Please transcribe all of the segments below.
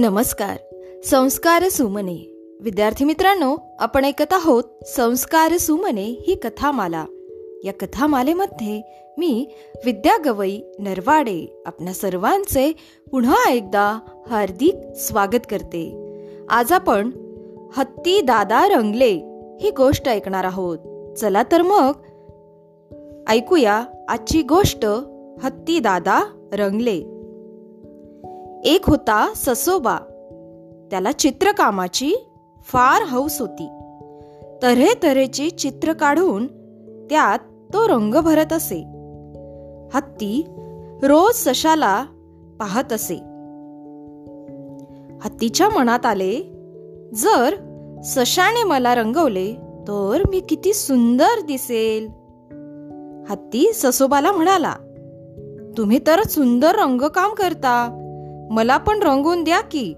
नमस्कार. संस्कार सुमने. विद्यार्थी मित्रांनो आपण ऐकत आहोत संस्कार सुमने ही कथामाला. या कथामालेमध्ये मी विद्या गवई नरवाडे आपल्या सर्वांचे पुन्हा एकदा हार्दिक स्वागत करते. आज आपण हत्ती दादा रंगले ही गोष्ट ऐकणार आहोत. चला तर मग ऐकूया आजची गोष्ट हत्ती दादा रंगले. एक होता ससोबा. त्याला चित्रकामाची फार हौस होती. तऱ्हे तऱ्हेची चित्र काढून त्यात तो रंग भरत असे. हत्ती रोज सशाला पाहत असे. हत्तीच्या मनात आले जर सशाने मला रंगवले तर मी किती सुंदर दिसेल. हत्ती ससोबाला म्हणाला तुम्ही तर सुंदर रंगकाम करता. मला पण रंगवून द्या की.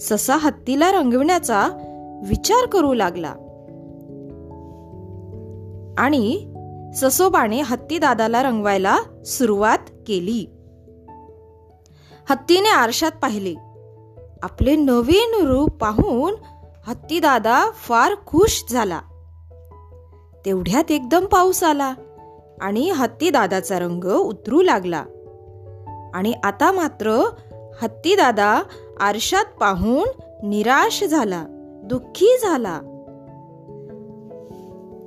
ससा हत्तीला रंगविण्याचा विचार करू लागला. आणि ससोबाने हत्ती दादाला रंगवायला सुरुवात केली. हत्तीने आरशात पाहिले. आपले नवीन रूप पाहून हत्ती दादा फार खुश झाला. तेवढ्यात एकदम पाऊस आला आणि हत्ती दादाचा रंग उतरू लागला. आणि आता मात्र हत्तीदादा आरशात पाहून निराश झाला दुःखी झाला.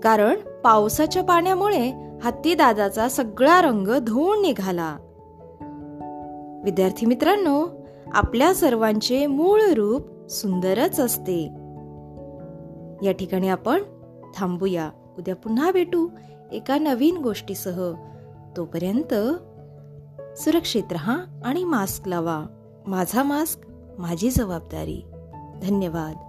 कारण पावसाच्या पाण्यामुळे हत्तीदादाचा सगळा रंग धुवून निघाला. विद्यार्थी मित्रांनो आपल्या सर्वांचे मूळ रूप सुंदरच असते. या ठिकाणी आपण थांबूया. उद्या पुन्हा भेटू एका नवीन गोष्टीसह. तोपर्यंत सुरक्षित रहा आणि मास्क लावा. माझा मास्क माझी जबाबदारी. धन्यवाद.